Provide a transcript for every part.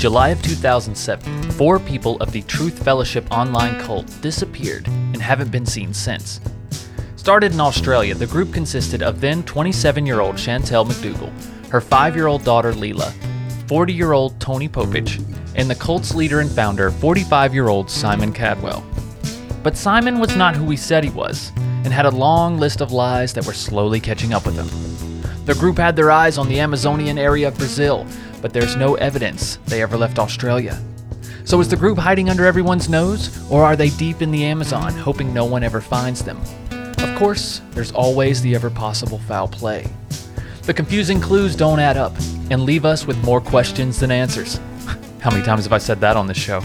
July of 2007, four people of the Truth Fellowship online cult disappeared and haven't been seen since. Started in Australia, the group consisted of then 27 year old Chantelle McDougall, her 5 year old daughter Leela, 40 year old Tony Popic, and the cult's leader and founder, 45 year old Simon Kadwill. But Simon was not who he said he was, and had a long list of lies that were slowly catching up with him. The group had their eyes on the Amazonian area of Brazil, but there's no evidence they ever left Australia. So is the group hiding under everyone's nose, or are they deep in the Amazon, hoping no one ever finds them? Of course, there's always the ever possible foul play. The confusing clues don't add up and leave us with more questions than answers. How many times have I said that on this show?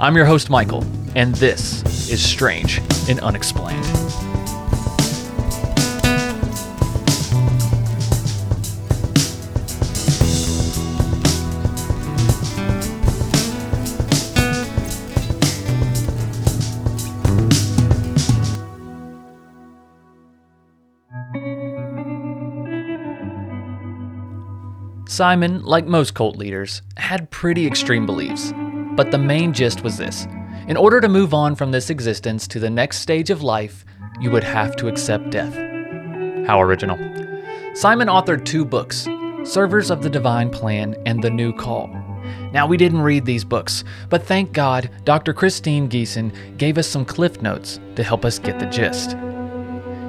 I'm your host, Michael, and this is Strange and Unexplained. Simon, like most cult leaders, had pretty extreme beliefs. But the main gist was this in order to move on from this existence to the next stage of life, you would have to accept death. How original. Simon authored two books Servers of the Divine Plan and The New Call. Now, we didn't read these books, but thank God Dr. Christine Geeson gave us some cliff notes to help us get the gist.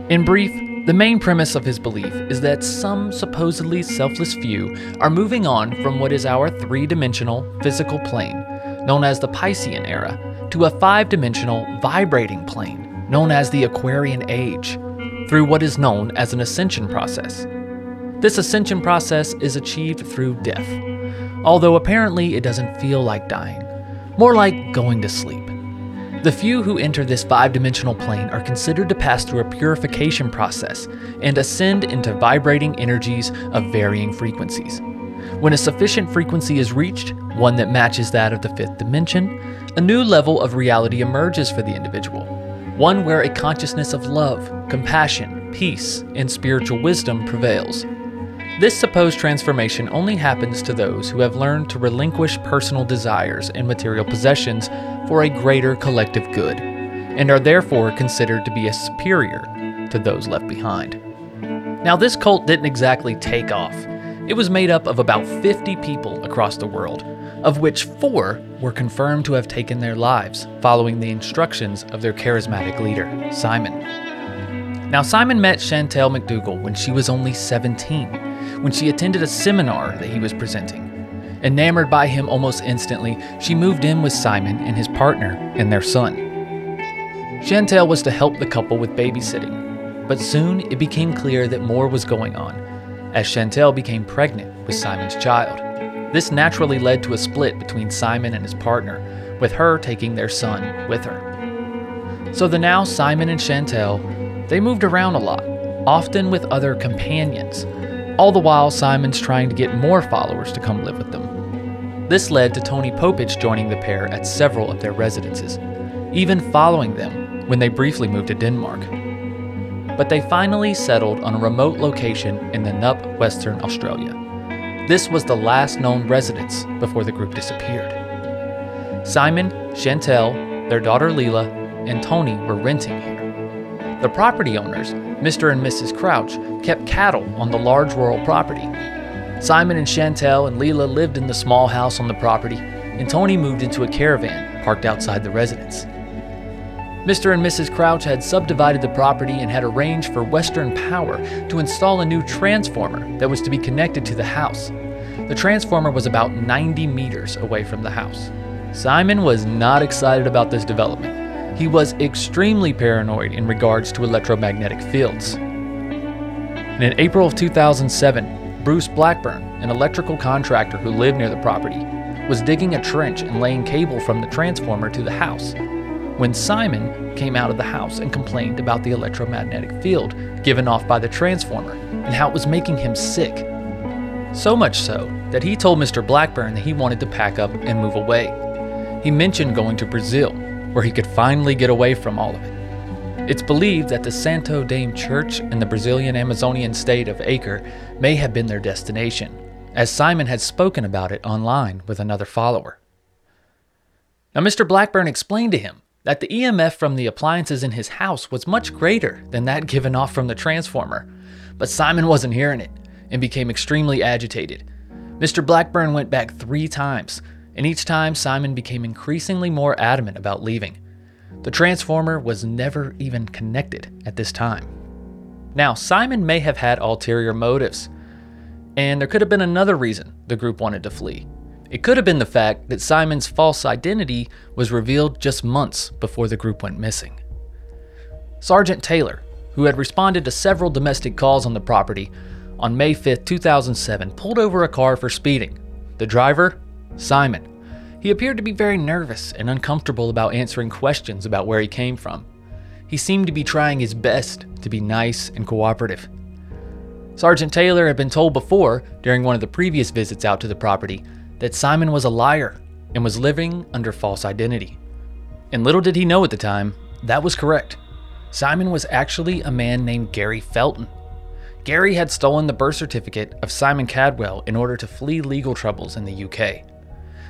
In brief, the main premise of his belief is that some supposedly selfless few are moving on from what is our three dimensional physical plane, known as the Piscean era, to a five dimensional vibrating plane, known as the Aquarian Age, through what is known as an ascension process. This ascension process is achieved through death, although apparently it doesn't feel like dying, more like going to sleep. The few who enter this five dimensional plane are considered to pass through a purification process and ascend into vibrating energies of varying frequencies. When a sufficient frequency is reached, one that matches that of the fifth dimension, a new level of reality emerges for the individual. One where a consciousness of love, compassion, peace, and spiritual wisdom prevails. This supposed transformation only happens to those who have learned to relinquish personal desires and material possessions for a greater collective good, and are therefore considered to be a superior to those left behind. Now, this cult didn't exactly take off. It was made up of about 50 people across the world, of which four were confirmed to have taken their lives following the instructions of their charismatic leader, Simon. Now, Simon met Chantelle McDougall when she was only 17 when she attended a seminar that he was presenting. Enamored by him almost instantly, she moved in with Simon and his partner and their son. Chantelle was to help the couple with babysitting, but soon it became clear that more was going on, as Chantelle became pregnant with Simon's child. This naturally led to a split between Simon and his partner, with her taking their son with her. So the now Simon and Chantelle, they moved around a lot, often with other companions, all the while, Simon's trying to get more followers to come live with them. This led to Tony Popic joining the pair at several of their residences, even following them when they briefly moved to Denmark. But they finally settled on a remote location in the Nannup, Western Australia. This was the last known residence before the group disappeared. Simon, Chantelle, their daughter Leela, and Tony were renting here. The property owners, Mr. and Mrs. Crouch, kept cattle on the large rural property. Simon and Chantelle and Leela lived in the small house on the property, and Tony moved into a caravan parked outside the residence. Mr. and Mrs. Crouch had subdivided the property and had arranged for Western Power to install a new transformer that was to be connected to the house. The transformer was about 90 meters away from the house. Simon was not excited about this development he was extremely paranoid in regards to electromagnetic fields. And in April of 2007, Bruce Blackburn, an electrical contractor who lived near the property, was digging a trench and laying cable from the transformer to the house when Simon came out of the house and complained about the electromagnetic field given off by the transformer and how it was making him sick. So much so that he told Mr. Blackburn that he wanted to pack up and move away. He mentioned going to Brazil where he could finally get away from all of it. It's believed that the Santo Daime Church in the Brazilian Amazonian state of Acre may have been their destination, as Simon had spoken about it online with another follower. Now, Mr. Blackburn explained to him that the EMF from the appliances in his house was much greater than that given off from the transformer, but Simon wasn't hearing it and became extremely agitated. Mr. Blackburn went back three times, and each time Simon became increasingly more adamant about leaving. The transformer was never even connected at this time. Now, Simon may have had ulterior motives, and there could have been another reason the group wanted to flee. It could have been the fact that Simon's false identity was revealed just months before the group went missing. Sergeant Taylor, who had responded to several domestic calls on the property, on May 5, 2007, pulled over a car for speeding. The driver? Simon. He appeared to be very nervous and uncomfortable about answering questions about where he came from. He seemed to be trying his best to be nice and cooperative. Sergeant Taylor had been told before, during one of the previous visits out to the property, that Simon was a liar and was living under false identity. And little did he know at the time, that was correct. Simon was actually a man named Gary Felton. Gary had stolen the birth certificate of Simon Kadwill in order to flee legal troubles in the UK.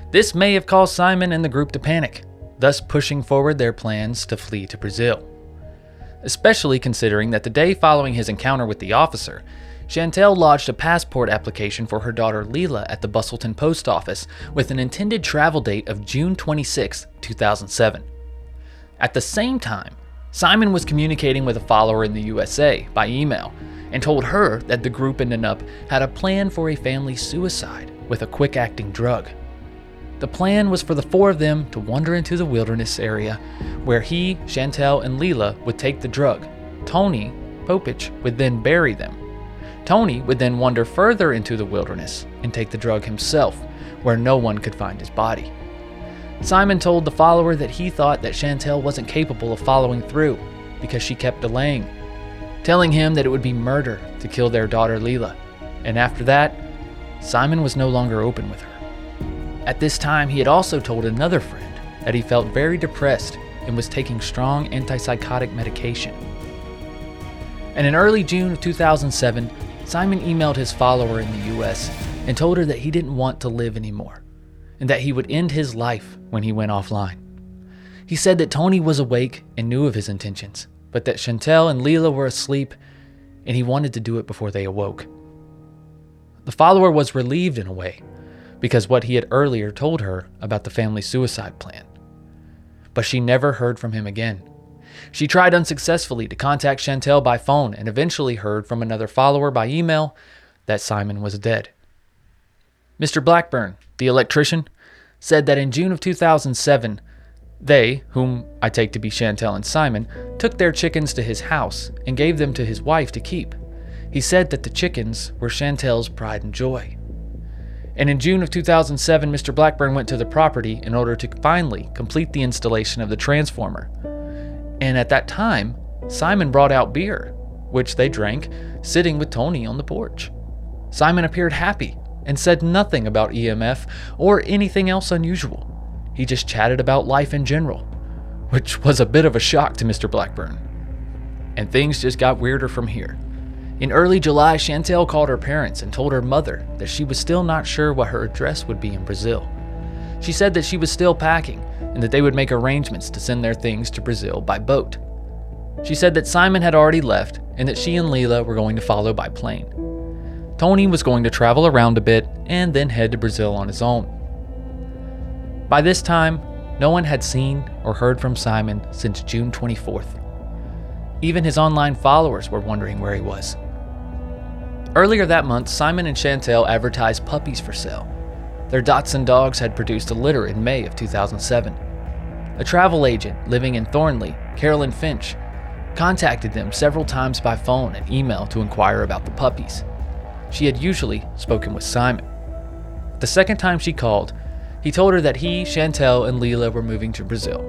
This may have caused Simon and the group to panic, thus pushing forward their plans to flee to Brazil. Especially considering that the day following his encounter with the officer, Chantelle lodged a passport application for her daughter Leela at the Busselton post office with an intended travel date of June 26, 2007. At the same time, Simon was communicating with a follower in the USA by email and told her that the group in Nannup had a plan for a family suicide with a quick acting drug. The plan was for the four of them to wander into the wilderness area where he, Chantelle, and Leela would take the drug. Tony, Popic, would then bury them Tony would then wander further into the wilderness and take the drug himself, where no one could find his body. Simon told the follower that he thought that Chantelle wasn't capable of following through because she kept delaying, telling him that it would be murder to kill their daughter Leela. And after that, Simon was no longer open with her. At this time, he had also told another friend that he felt very depressed and was taking strong antipsychotic medication. And in early June of 2007, Simon emailed his follower in the US and told her that he didn't want to live anymore and that he would end his life when he went offline. He said that Tony was awake and knew of his intentions, but that Chantelle and Leela were asleep and he wanted to do it before they awoke. The follower was relieved in a way because what he had earlier told her about the family suicide plan. But she never heard from him again. She tried unsuccessfully to contact Chantelle by phone and eventually heard from another follower by email that Simon was dead. Mr. Blackburn, the electrician, said that in June of 2007, they, whom I take to be Chantelle and Simon, took their chickens to his house and gave them to his wife to keep. He said that the chickens were Chantelle's pride and joy. And in June of 2007, Mr. Blackburn went to the property in order to finally complete the installation of the transformer. And at that time, Simon brought out beer, which they drank, sitting with Tony on the porch. Simon appeared happy and said nothing about EMF or anything else unusual. He just chatted about life in general, which was a bit of a shock to Mr. Blackburn. And things just got weirder from here. In early July, Chantelle called her parents and told her mother that she was still not sure what her address would be in Brazil. She said that she was still packing and that they would make arrangements to send their things to Brazil by boat. She said that Simon had already left and that she and Leela were going to follow by plane. Tony was going to travel around a bit and then head to Brazil on his own. By this time, no one had seen or heard from Simon since June 24th. Even his online followers were wondering where he was. Earlier that month, Simon and Chantelle advertised puppies for sale. Their Dachshund dogs had produced a litter in May of 2007. A travel agent living in Thornlie, Carolyn Finch, contacted them several times by phone and email to inquire about the puppies. She had usually spoken with Simon. The second time she called, he told her that he, Chantel, and Leela were moving to Brazil.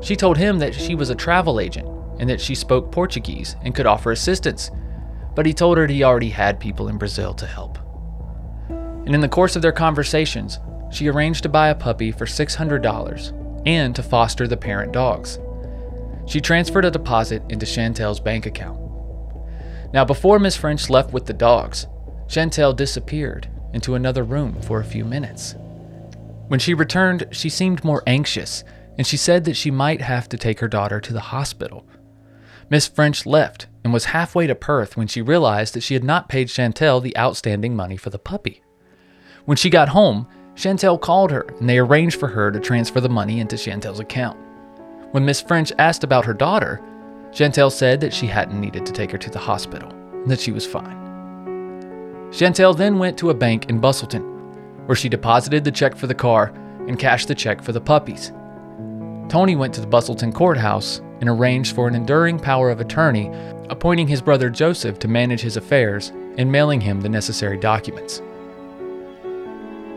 She told him that she was a travel agent and that she spoke Portuguese and could offer assistance, but he told her he already had people in Brazil to help. And in the course of their conversations, she arranged to buy a puppy for $600 and to foster the parent dogs. She transferred a deposit into Chantelle's bank account. Now, before Miss French left with the dogs, Chantelle disappeared into another room for a few minutes. When she returned, she seemed more anxious, and she said that she might have to take her daughter to the hospital. Miss French left and was halfway to Perth when she realized that she had not paid Chantelle the outstanding money for the puppy. When she got home, Chantelle called her and they arranged for her to transfer the money into Chantelle's account. When Miss French asked about her daughter, Chantelle said that she hadn't needed to take her to the hospital and that she was fine. Chantelle then went to a bank in Busselton, where she deposited the check for the car and cashed the check for the puppies. Tony went to the Busselton courthouse and arranged for an enduring power of attorney, appointing his brother Joseph to manage his affairs and mailing him the necessary documents.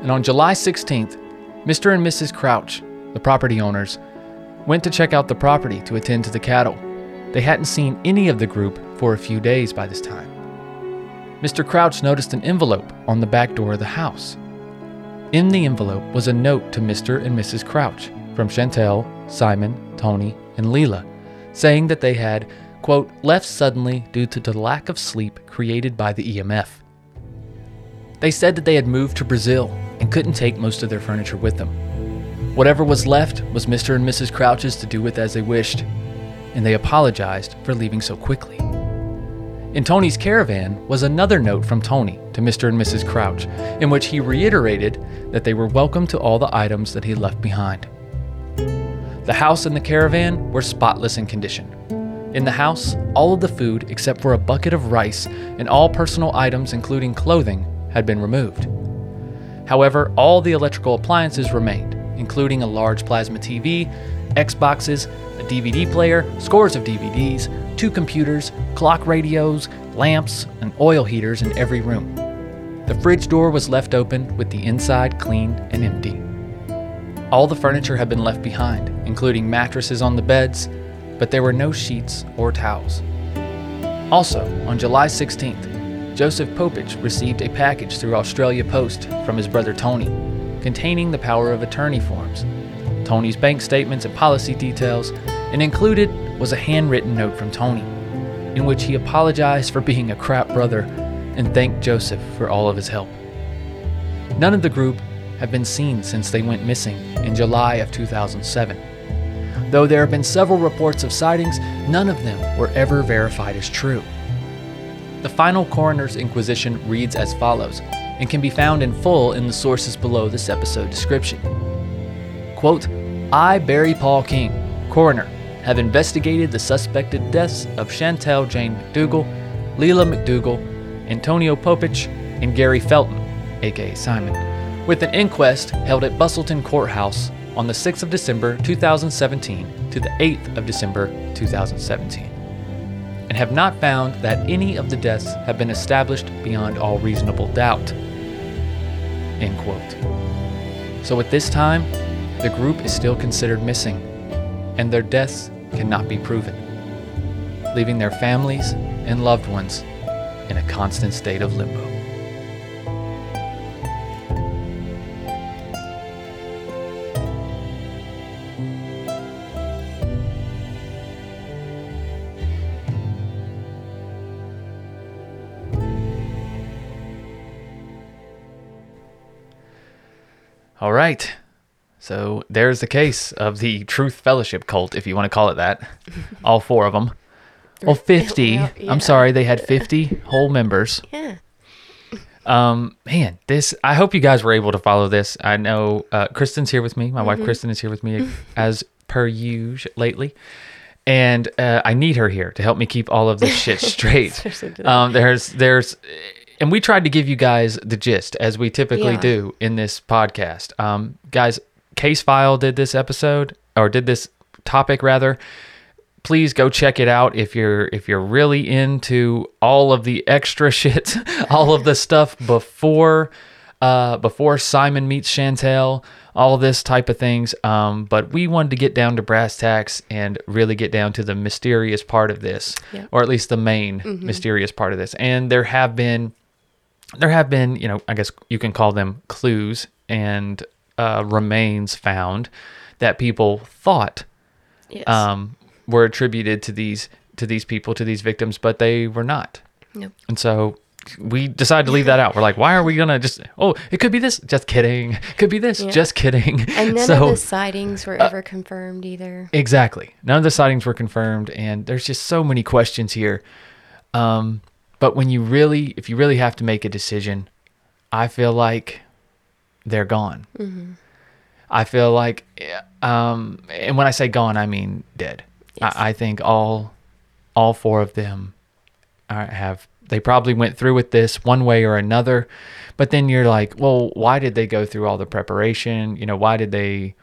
And on July 16th, Mr. and Mrs. Crouch, the property owners, went to check out the property to attend to the cattle. They hadn't seen any of the group for a few days by this time. Mr. Crouch noticed an envelope on the back door of the house. In the envelope was a note to Mr. and Mrs. Crouch from Chantelle, Simon, Tony, and Leela, saying that they had, quote, left suddenly due to the lack of sleep created by the EMF. They said that they had moved to Brazil and couldn't take most of their furniture with them. Whatever was left was Mr. and Mrs. Crouch's to do with as they wished, and they apologized for leaving so quickly. In Tony's caravan was another note from Tony to Mr. and Mrs. Crouch, in which he reiterated that they were welcome to all the items that he left behind. The house and the caravan were spotless in condition. In the house, all of the food except for a bucket of rice and all personal items, including clothing, had been removed. However, all the electrical appliances remained, including a large plasma TV, Xboxes, a DVD player, scores of DVDs, two computers, clock radios, lamps, and oil heaters in every room. The fridge door was left open with the inside clean and empty. All the furniture had been left behind, including mattresses on the beds, but there were no sheets or towels. Also, on July 16th, Joseph Popic received a package through Australia Post from his brother Tony, containing the power of attorney forms, Tony's bank statements and policy details, and included was a handwritten note from Tony, in which he apologized for being a crap brother and thanked Joseph for all of his help. None of the group have been seen since they went missing in July of 2007. Though there have been several reports of sightings, none of them were ever verified as true. The final coroner's inquisition reads as follows and can be found in full in the sources below this episode description. Quote, I, Barry Paul King, coroner, have investigated the suspected deaths of Chantelle Jane McDougall, Leela McDougall, Antonio Popic, and Gary Felton, aka Simon, with an inquest held at Busselton Courthouse on the 6th of December 2017 to the 8th of December 2017, and have not found that any of the deaths have been established beyond all reasonable doubt. End quote. So at this time, the group is still considered missing, and their deaths cannot be proven, leaving their families and loved ones in a constant state of limbo. All right. So there's the case of the Truth Fellowship cult, if you want to call it that. All four of them. Well, 50. Well, yeah. I'm sorry, they had 50 whole members. Yeah. Um, man, this. I hope you guys were able to follow this. I know uh, Kristen's here with me. My wife Kristen is here with me as per usual lately, and uh, I need her here to help me keep all of this shit straight. Um, there's there's, and we tried to give you guys the gist as we typically Yeah. do in this podcast. Um, guys, Case File did this episode or did this topic rather please go check it out if you're if you're really into all of the extra shit, all of the stuff before uh, before Simon meets Chantelle, all this type of things. Um, but we wanted to get down to brass tacks and really get down to the mysterious part of this, Yep. or at least the main mysterious part of this. And there have been there have been, you know, I guess you can call them clues and uh, remains found that people thought Yes. um, were attributed to these to these people to these victims, but they were not. Yep. And so we decided to leave that out. We're like, why are we gonna just? Oh, it could be this. Just kidding. Could be this. Yeah. Just kidding. And none so of the sightings were ever confirmed either. exactly, none of the sightings were confirmed, and there's just so many questions here. Um, but when you really, if you really have to make a decision, I feel like they're gone. Mm-hmm. I feel like, um, and when I say gone, I mean dead. Yes. I, I think all, all four of them are, have they probably went through with this one way or another, but then you're like, well, why did they go through all the preparation? You know, why did they?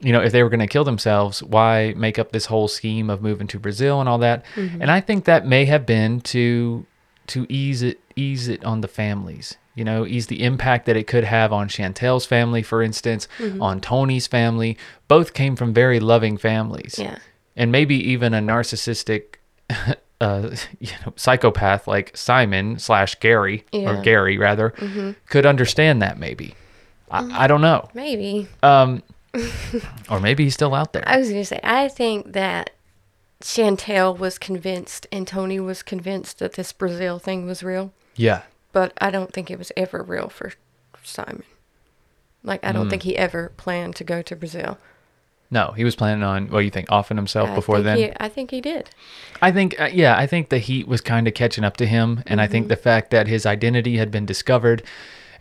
You know, if they were going to kill themselves, why make up this whole scheme of moving to Brazil and all that? And I think that may have been to to ease it ease it on the families you know ease the impact that it could have on chantelle's family for instance on tony's family. Both came from very loving families. Yeah. and maybe even a narcissistic uh, you know psychopath like simon slash gary Yeah. or gary rather could understand that maybe. I, I don't know. Maybe. um or maybe he's still out there. I was going to say, I think that Chantelle was convinced and Tony was convinced that this Brazil thing was real, yeah but I don't think it was ever real for Simon. Like, I don't Mm. think he ever planned to go to Brazil. no he was planning on do you think offing himself I before then he- I think he did. I think, uh, yeah, I think the heat was kind of catching up to him, and I think the fact that his identity had been discovered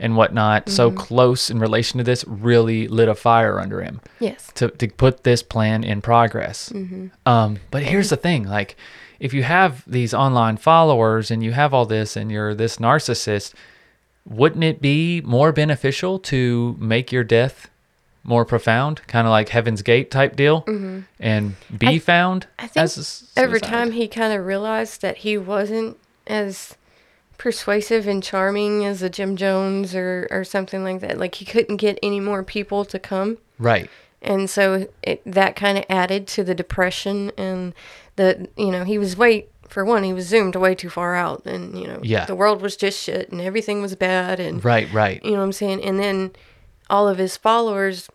and whatnot so mm-hmm. close in relation to this really lit a fire under him Yes. to to put this plan in progress. Mm-hmm. Um, but here's the thing, like. If you have these online followers and you have all this and you're this narcissist, wouldn't it be more beneficial to make your death more profound, kind of like Heaven's Gate type deal, mm-hmm. and be I- found I think as a s- Over time, he kind of realized that he wasn't as persuasive and charming as a Jim Jones or, or something like that. Like, he couldn't get any more people to come. Right. and so it, that kind of added to the depression and the you know he was way for one he was zoomed way too far out and you know Yeah. the world was just shit and everything was bad and Right, right. you know what i'm saying and then all of his followers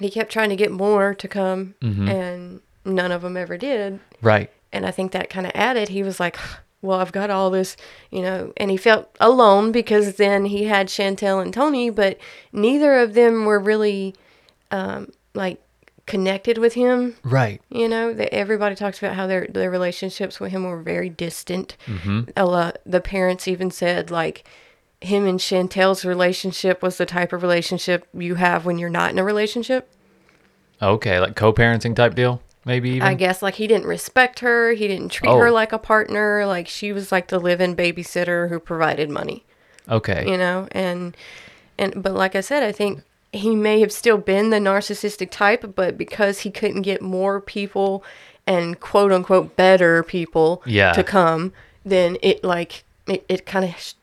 he kept trying to get more to come Mm-hmm. and none of them ever did Right. and i think that kind of added he was like well i've got all this you know and he felt alone because then he had chantelle and tony but neither of them were really um, like connected with him. Right. you know that everybody talks about how their their relationships with him were very distant. A lot the parents even said like him and chantelle's relationship was the type of relationship you have when you're not in a relationship. Okay, like co-parenting type deal, maybe even. I guess like he didn't respect her. He didn't treat Oh. her like a partner. Like she was like the live-in babysitter who provided money, okay. you know. And and but like I said, I think he may have still been the narcissistic type, but because he couldn't get more people and quote unquote better people Yeah. to come, then it like it, it kind of sh-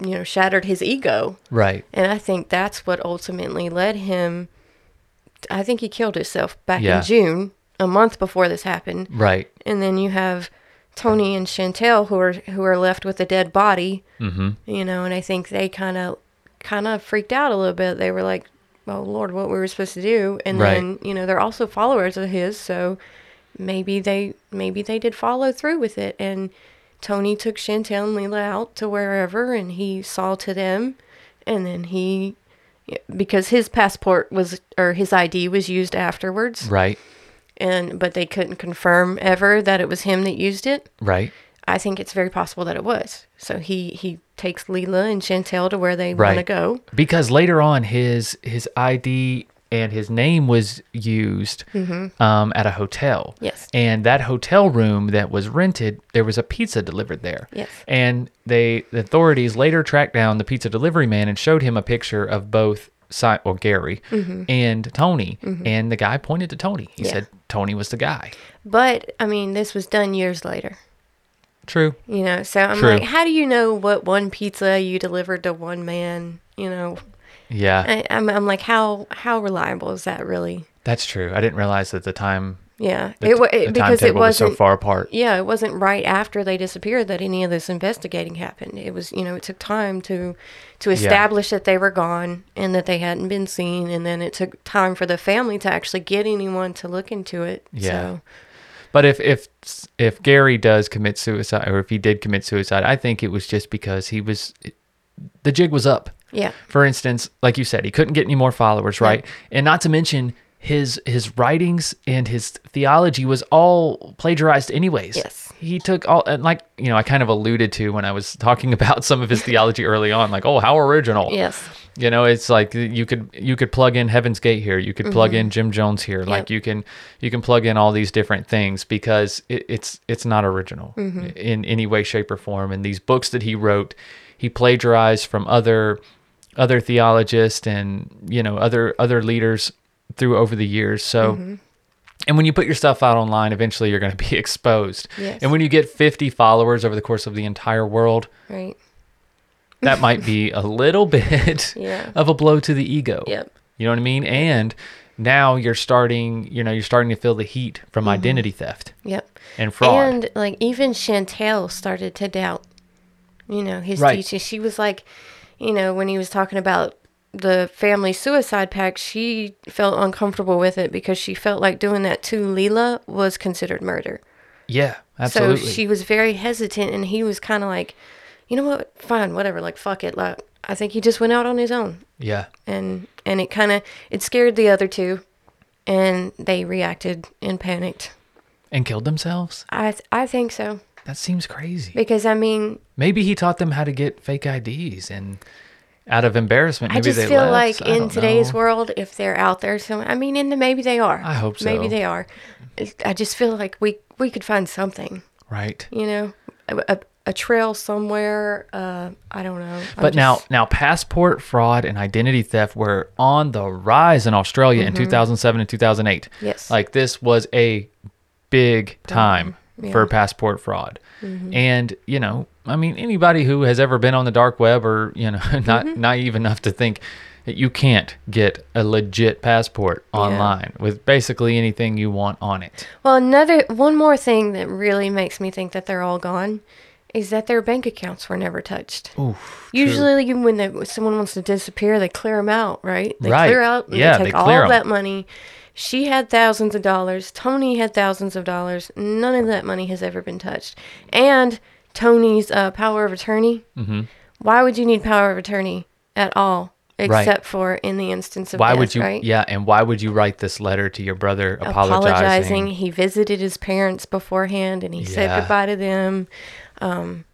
you know shattered his ego. Right. And I think that's what ultimately led him. I think he killed himself back Yeah. in June, a month before this happened Right. and then you have Tony and Chantelle who are who are left with a dead body. Mm-hmm. You know, and I think they kind of kind of freaked out a little bit. They were like, "Oh Lord, what we were supposed to do?" And Right. then you know they're also followers of his, so maybe they maybe they did follow through with it. And Tony took Chantelle and Leela out to wherever, and he saw to them, and then he. Because his passport was or his ID was used afterwards, Right. And but they couldn't confirm ever that it was him that used it. Right. I think it's very possible that it was. So he he takes Leela and Chantelle to where they want to Right. go. Because later on, his his ID and his name was used um, at a hotel. Mm-hmm. Yes. And that hotel room that was rented, there was a pizza delivered there. Yes. And they the authorities later tracked down the pizza delivery man and showed him a picture of both Si- or Gary and Tony. And the guy pointed to Tony. He Mm-hmm. Yeah. said Tony was the guy. But I mean, this was done years later. True. You know, so I'm True. like, how do you know what one pizza you delivered to one man? You know, Yeah, I, I'm I'm like, how how reliable is that really? that's true. I didn't realize that the time Yeah, the, it, it because it timetable was so wasn't. far apart. yeah, it wasn't right after they disappeared that any of this investigating happened. It was, you know, it took time to to establish that they were gone and that they hadn't been seen, and then it took time for the family to actually get anyone to look into it. Yeah. So, But if if if Gary does commit suicide, or if he did commit suicide, I think it was just because he was the jig was up. Yeah. For instance, like you said, he couldn't get any more followers, right? And not to mention his his writings and his theology was all plagiarized anyways. Yes. He took all and like, you know, I kind of alluded to when I was talking about some of his theology early on like, "Oh, how original." Yes. You know, it's like you could you could plug in Heaven's Gate here. You could plug in mm-hmm. Jim Jones here. Like you can you can plug in all these different things because it, it's it's not original mm-hmm. in any way, shape, or form. And these books that he wrote, he plagiarized from other other theologists and you know other other leaders through over the years. So. Mm-hmm. And when you put your stuff out online, eventually you're going to be exposed. Yes. And when you get 50 followers over the course of the entire world, Right. that might be a little bit Yeah. of a blow to the ego. Yep. You know what I mean? And now you're starting, you know, you're starting to feel the heat from mm-hmm. identity theft Yep. and fraud. And like even Chantelle started to doubt, you know, his Right. teaching. She was like, you know, when he was talking about the family suicide pact, she felt uncomfortable with it because she felt like doing that to Leela was considered murder. yeah, absolutely. So she was very hesitant, and he was kind of like, you know what, fine, whatever, like fuck it. Like I think he just went out on his own, yeah. and and it kind of it scared the other two, and they reacted and panicked. And killed themselves? I th- I think so That seems crazy. because I mean Maybe he taught them how to get fake IDs and out of embarrassment, I just they feel left. like in today's know. world, if they're out there, so I mean, and maybe they are. I hope so. Maybe they are. I just feel like we we could find something, Right. you know, a, a, a trail somewhere. Uh, I don't know. I'm But now, just- now passport fraud and identity theft were on the rise in Australia in 2007 and 2008. Mm-hmm. Yes. Like this was a big time for passport fraud. And, you know, I mean, anybody who has ever been on the dark web or, you know, not Mm-hmm. naive enough to think that you can't get a legit passport online with basically anything you want on it. well, another one more thing that really makes me think that they're all gone is that their bank accounts were never touched. Oof. Usually, you- when they, someone wants to disappear, they clear them out, right? They Right. clear out. Yeah, they they take all clear 'em. that money. She had thousands of dollars. Tony had thousands of dollars. None of that money has ever been touched. And Tony's uh, power of attorney. Mm-hmm. Why would you need power of attorney at all, except for in the instance of Why death, would you, right? yeah, and why would you write this letter to your brother apologizing? He visited his parents beforehand and he said goodbye to them. Um,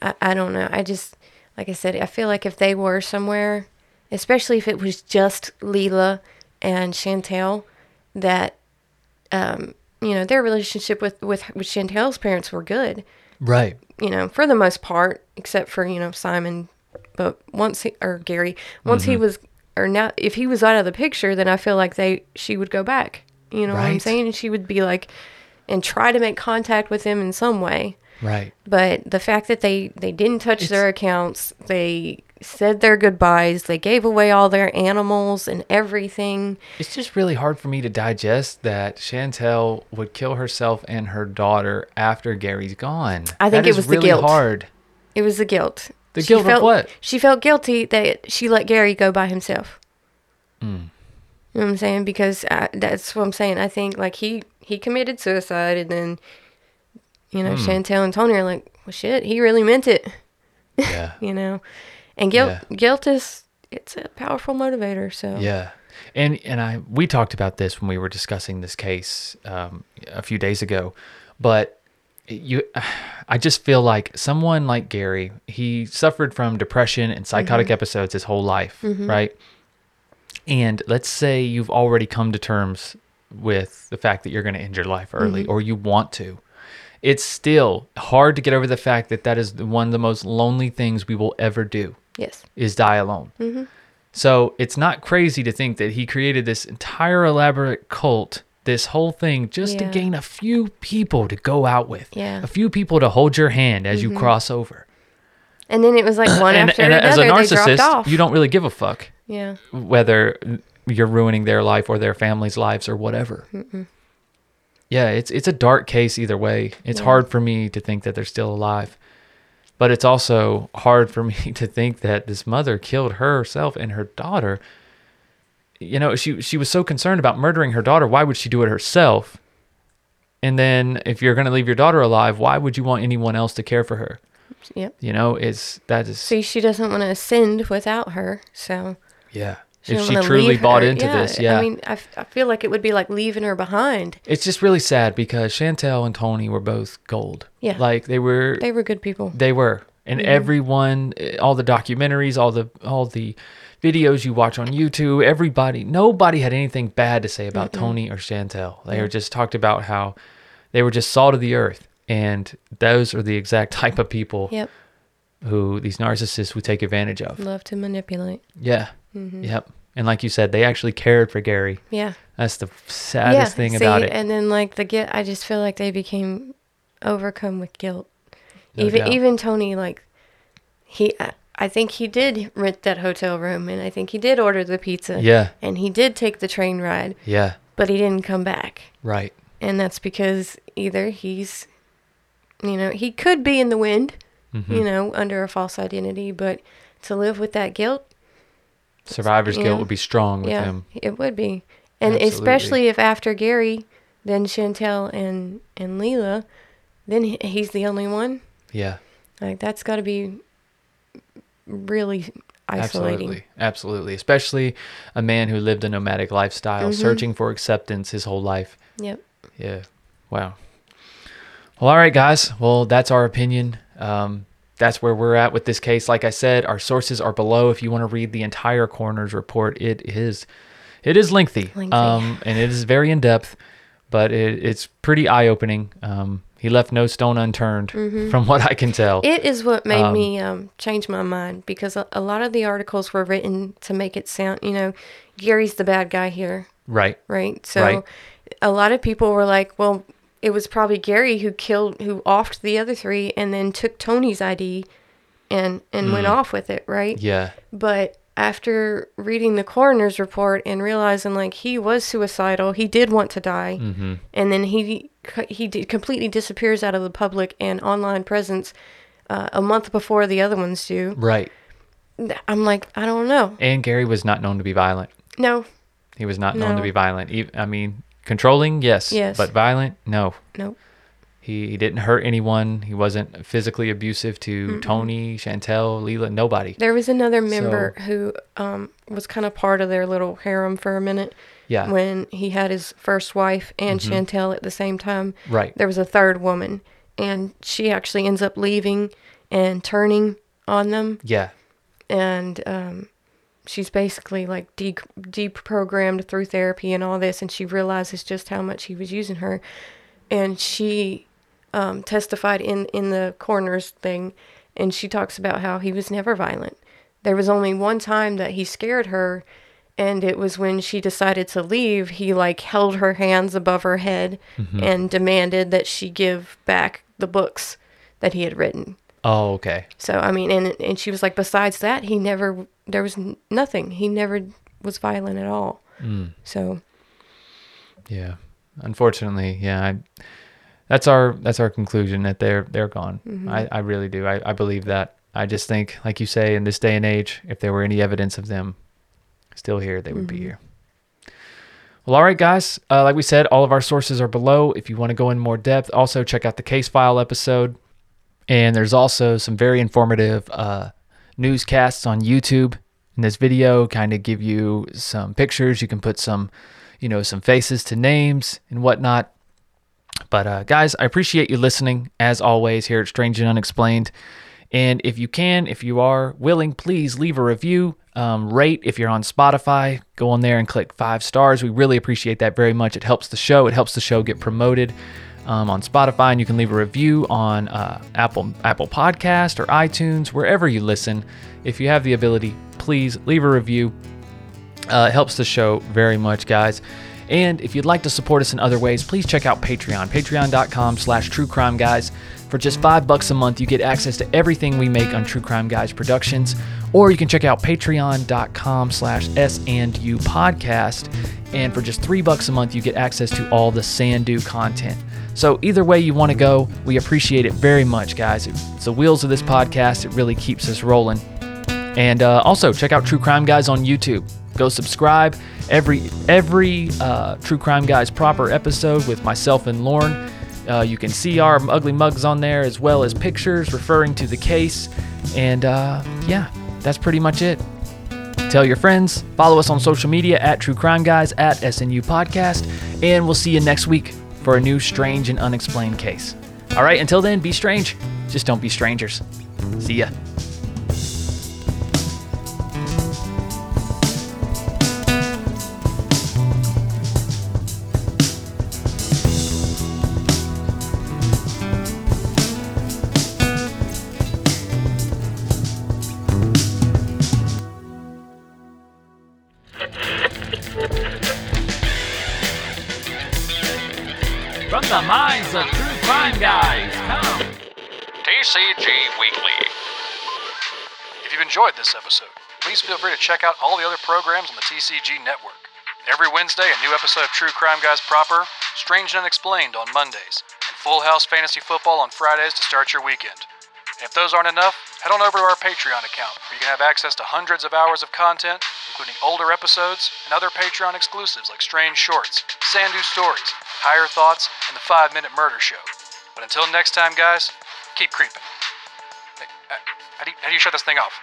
I, I don't know. I just, like I said, I feel like if they were somewhere, especially if it was just Leela and Chantelle, that, um, you know, their relationship with, with, with Chantelle's parents were good, Right. you know, for the most part, except for, you know, Simon. But once he, or Gary, once Mm-hmm. he was, or now, if he was out of the picture, then I feel like they, she would go back. You know what I'm saying? And she would be like, and try to make contact with him in some way. Right. But the fact that they they didn't touch their accounts, they said their goodbyes, they gave away all their animals and everything. It's just really hard for me to digest that Chantelle would kill herself and her daughter after Gary's gone. I think That it was the really guilt. hard. It was the guilt. The She guilt of what? She felt guilty that she let Gary go by himself. Mm. You know what I'm saying? Because I, that's what I'm saying. I think like he he committed suicide, and then you know Hmm. Chantelle and Tony are like, well, shit, he really meant it. Yeah. You know, and guilt Yeah. guilt is it's a powerful motivator. So Yeah. And and I we talked about this when we were discussing this case um, a few days ago, but you I just feel like someone like Gary, he suffered from depression and psychotic episodes his whole life, right? And let's say you've already come to terms with the fact that you're going to end your life early or you want to. It's still hard to get over the fact that that is one of the most lonely things we will ever do yes, is die alone. Mm-hmm. So it's not crazy to think that he created this entire elaborate cult, this whole thing, just to gain a few people to go out with, Yeah. a few people to hold your hand as you mm-hmm. cross over. and then it was like one and after and as a another. they dropped narcissist, you don't really give a fuck Yeah, whether you're ruining their life or their family's lives or whatever. Yeah, it's it's a dark case either way. It's Yeah. hard for me to think that they're still alive. But it's also hard for me to think that this mother killed herself and her daughter. You know, she she was so concerned about murdering her daughter. Why would she do it herself? And then if you're going to leave your daughter alive, why would you want anyone else to care for her? Yep. You know, it's that is See, she doesn't want to ascend without her, so yeah. She if she truly bought into this, yeah. I mean, I, f- I feel like it would be like leaving her behind. it's just really sad because Chantelle and Tony were both gold. Yeah. Like they were They were good people. They were, and everyone, eh, all the documentaries, all the all the videos you watch on YouTube, everybody, nobody had anything bad to say about Tony or Chantelle. They were just talked about how they were just salt of the earth, and those are the exact type of people Yep. Who these narcissists would take advantage of. Love to manipulate. Yeah, mm-hmm. yep. And like you said, they actually cared for Gary. Yeah. That's the saddest thing see, about it. And then like the guilt, I just feel like they became overcome with guilt. No even doubt. even Tony, like he, I, I think he did rent that hotel room, and I think he did order the pizza. Yeah, And he did take the train ride, yeah, but he didn't come back. right. And that's because either he's, you know, he could be in the wind, Mm-hmm. you know, under a false identity, but to live with that guilt, Survivor's guilt know, would be strong with yeah, him. it would be. And Absolutely. especially if after Gary, then Chantelle and and Leela, then he's the only one. Yeah. Like that's got to be really isolating. Absolutely. Absolutely. Especially a man who lived a nomadic lifestyle, Mm-hmm. searching for acceptance his whole life. Yep. Yeah. Wow. Well, all right, guys. Well, that's our opinion. Um, that's where we're at with this case. Like I said, our sources are below. If you want to read the entire coroner's report, it is, it is lengthy, Lengthy. Um, and it is very in depth, but it, it's pretty eye opening. Um, he left no stone unturned, from what I can tell. Mm-hmm. It is what made Um, me um, change my mind because a, a lot of the articles were written to make it sound, you know, Gary's the bad guy here, right. right? So Right. a lot of people were like, well, it was probably Gary who killed, who offed the other three and then took Tony's ID and and went off with it, right? Mm. Yeah. But after reading the coroner's report and realizing like he was suicidal, he did want to die, Mm-hmm. and then he he did, completely disappears out of the public and online presence uh, a month before the other ones do. Right. I'm like, I don't know. And Gary was not known to be violent. No, He was not known to be violent. I mean, controlling, yes. Yes. But violent, no. no. He, he didn't hurt anyone. He wasn't physically abusive to Tony, Chantelle, Leela, nobody. There was another member who um, was kind of part of their little harem for a minute. Yeah. When he had his first wife and Chantelle at the same time. Right. There was a third woman, and she actually ends up leaving and turning on them. Yeah. and um, she's basically like de- deprogrammed through therapy and all this, and she realizes just how much he was using her, and she um, testified in in the coroner's thing, and she talks about how he was never violent. There was only one time that he scared her, and it was when she decided to leave. He like held her hands above her head and demanded that she give back the books that he had written. Oh, okay. So I mean, and and she was like, besides that, he never there was nothing. He never was violent at all. Mm. So Yeah. Unfortunately, yeah. I, that's our that's our conclusion that they're they're gone. I, I really do. I, I believe that. I just think, like you say, in this day and age, if there were any evidence of them still here, they would be here. Well, all right, guys. Uh, like we said, all of our sources are below. If you want to go in more depth, also check out the case file episode. And there's also some very informative uh, newscasts on YouTube. In this video, kind of give you some pictures. You can put some, you know, some faces to names and whatnot. But uh, guys, I appreciate you listening as always here at Strange and Unexplained. And if you can, if you are willing, please leave a review. Um, rate if you're on Spotify. Go on there and click five stars. We really appreciate that very much. It helps the show. It helps the show get promoted um, on Spotify, and you can leave a review on uh, Apple Apple Podcast or iTunes, wherever you listen. If you have the ability, please leave a review. Uh, it helps the show very much, guys. And if you'd like to support us in other ways, please check out Patreon, patreon.com slash true crime guys. For just five bucks a month, you get access to everything we make on True Crime Guys Productions. Or you can check out patreon.com slash S and U podcast. And for just three bucks a month, you get access to all the Sandu content. So either way you want to go, we appreciate it very much, guys. It's the wheels of this podcast. It really keeps us rolling. And uh, also check out True Crime Guys on YouTube. Go subscribe. Every every uh, True Crime Guys proper episode with myself and Lauren Uh, you can see our ugly mugs on there as well as pictures referring to the case. And uh, yeah, that's pretty much it. Tell your friends, follow us on social media at True Crime Guys at SNU Podcast, and we'll see you next week for a new strange and unexplained case. All right, until then, be strange. Just don't be strangers. See ya. Enjoyed this episode, please feel free to check out all the other programs on the TCG network. Every Wednesday, a new episode of True Crime Guys proper, Strange and Unexplained on Mondays, and Full House Fantasy Football on Fridays to start your weekend. And if those aren't enough, head on over to our Patreon account, where you can have access to hundreds of hours of content, including older episodes and other Patreon exclusives like Strange Shorts, Sandu Stories, Higher Thoughts, and the 5 Minute Murder Show. But until next time, guys, keep creeping. Uh, how, do you, how do you shut this thing off?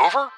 Over?